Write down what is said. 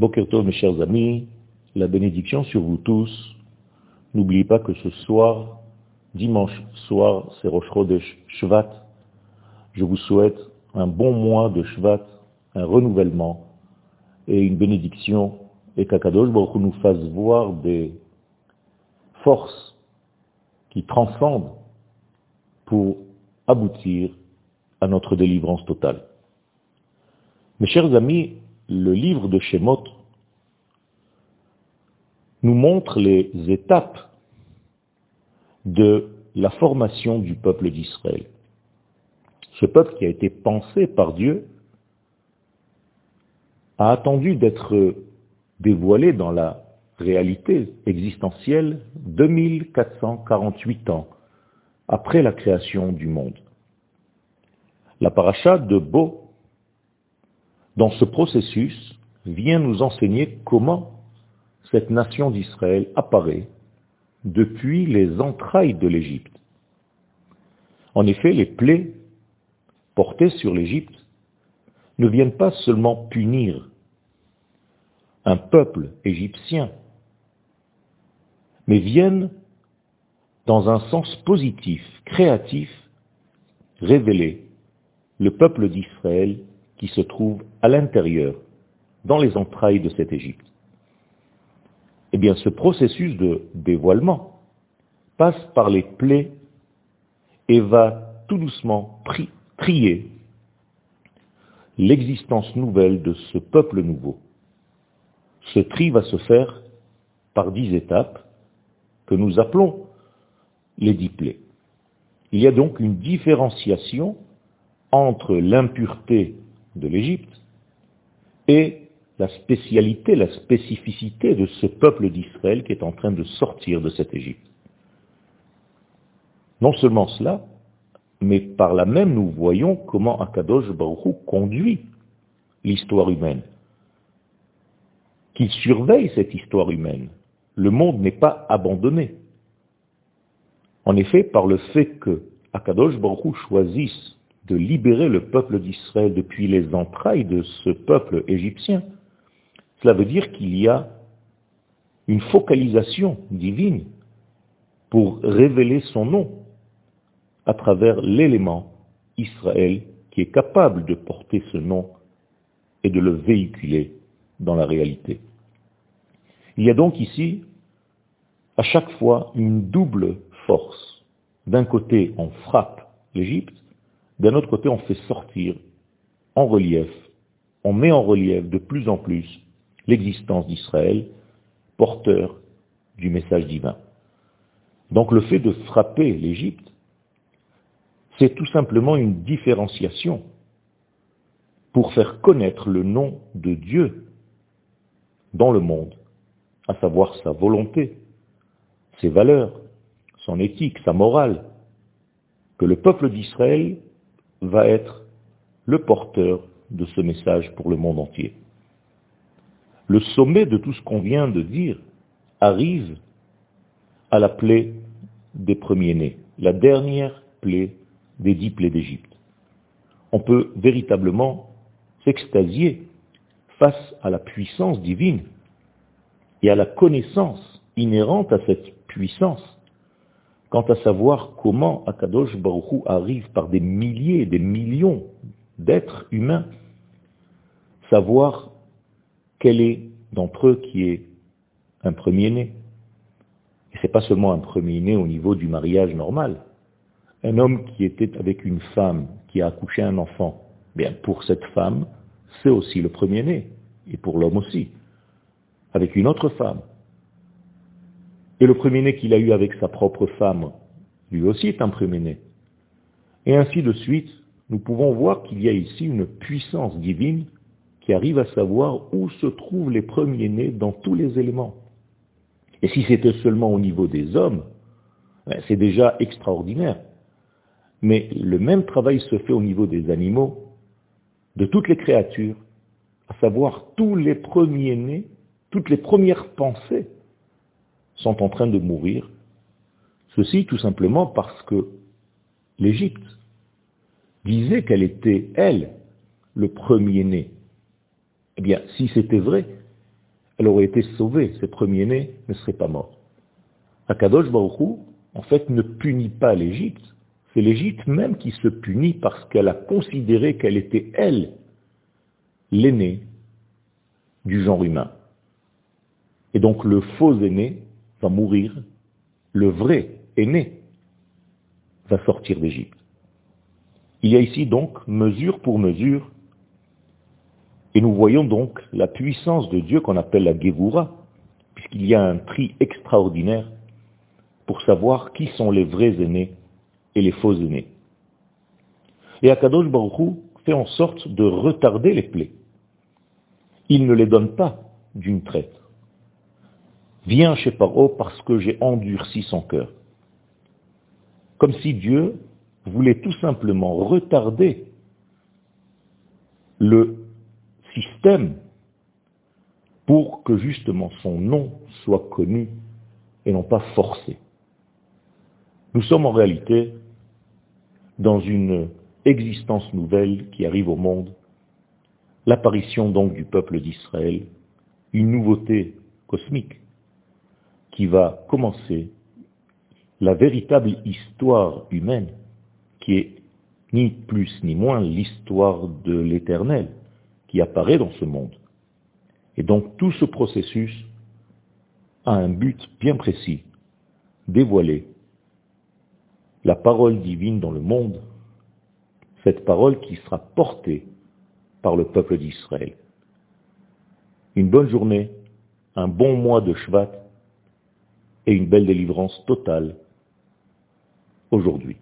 Bokerto, mes chers amis, la bénédiction sur vous tous. N'oubliez pas que ce soir, dimanche soir, c'est Rosh Chodesh Shvat. Je vous souhaite un bon mois de Shvat, un renouvellement et une bénédiction, et qu'Akadosh Baruch nous fasse voir des forces qui transcendent pour aboutir à notre délivrance totale. Mes chers amis, le livre de Shemot nous montre les étapes de la formation du peuple d'Israël. Ce peuple qui a été pensé par Dieu a attendu d'être dévoilé dans la réalité existentielle 2448 ans après la création du monde. La paracha de Bo, dans ce processus, vient nous enseigner comment cette nation d'Israël apparaît depuis les entrailles de l'Égypte. En effet, les plaies portées sur l'Égypte ne viennent pas seulement punir un peuple égyptien, mais viennent, dans un sens positif, créatif, révéler le peuple d'Israël qui se trouve à l'intérieur, dans les entrailles de cette Égypte. Eh bien, ce processus de dévoilement passe par les plaies et va tout doucement trier l'existence nouvelle de ce peuple nouveau. Ce tri va se faire par dix étapes que nous appelons les dix plaies. Il y a donc une différenciation entre l'impureté de l'Égypte et la spécialité, la spécificité de ce peuple d'Israël qui est en train de sortir de cette Égypte. Non seulement cela, mais par là même nous voyons comment Akadosh Baruch conduit l'histoire humaine. Qu'il surveille cette histoire humaine. Le monde n'est pas abandonné. En effet, par le fait que Akadosh Baruch choisisse de libérer le peuple d'Israël depuis les entrailles de ce peuple égyptien, cela veut dire qu'il y a une focalisation divine pour révéler son nom à travers l'élément Israël qui est capable de porter ce nom et de le véhiculer dans la réalité. Il y a donc ici, à chaque fois, une double force. D'un côté, on frappe l'Égypte, d'un autre côté, on fait sortir en relief, on met en relief de plus en plus l'existence d'Israël, porteur du message divin. Donc le fait de frapper l'Égypte, c'est tout simplement une différenciation pour faire connaître le nom de Dieu dans le monde, à savoir sa volonté, ses valeurs, son éthique, sa morale, que le peuple d'Israël va être le porteur de ce message pour le monde entier le sommet de tout ce qu'on vient de dire arrive à la plaie des premiers-nés, la dernière plaie des dix plaies d'Égypte. On peut véritablement s'extasier face à la puissance divine et à la connaissance inhérente à cette puissance, quant à savoir comment Akadosh Baruchou arrive par des milliers, des millions d'êtres humains, savoir quel est d'entre eux qui est un premier-né Et ce n'est pas seulement un premier-né au niveau du mariage normal. Un homme qui était avec une femme qui a accouché un enfant, bien pour cette femme, c'est aussi le premier-né, et pour l'homme aussi, avec une autre femme. Et le premier-né qu'il a eu avec sa propre femme, lui aussi est un premier-né. Et ainsi de suite, nous pouvons voir qu'il y a ici une puissance divine qui arrive à savoir où se trouvent les premiers-nés dans tous les éléments. Et si c'était seulement au niveau des hommes, ben, c'est déjà extraordinaire. Mais le même travail se fait au niveau des animaux, de toutes les créatures, à savoir tous les premiers-nés, toutes les premières pensées sont en train de mourir. Ceci tout simplement parce que l'Égypte disait qu'elle était, elle, le premier-né. Eh bien, si c'était vrai, elle aurait été sauvée, ses premiers-nés ne seraient pas morts. Akadosh Baruch en fait, ne punit pas l'Égypte, c'est l'Égypte même qui se punit parce qu'elle a considéré qu'elle était, elle, l'aînée du genre humain. Et donc le faux aîné va mourir, le vrai aîné va sortir d'Égypte. Il y a ici donc mesure pour mesure, et nous voyons donc la puissance de Dieu qu'on appelle la Gévoura, puisqu'il y a un prix extraordinaire pour savoir qui sont les vrais aînés et les faux aînés. Et Akadosh Baruch fait en sorte de retarder les plaies. Il ne les donne pas d'une traite. Viens chez Paro parce que j'ai endurci son cœur. Comme si Dieu voulait tout simplement retarder le système pour que justement son nom soit connu et non pas forcé. Nous sommes en réalité dans une existence nouvelle qui arrive au monde, l'apparition donc du peuple d'Israël, une nouveauté cosmique qui va commencer la véritable histoire humaine, qui est ni plus ni moins l'histoire de l'éternel qui apparaît dans ce monde. Et donc tout ce processus a un but bien précis, dévoiler la parole divine dans le monde, cette parole qui sera portée par le peuple d'Israël. Une bonne journée, un bon mois de Shvat et une belle délivrance totale aujourd'hui.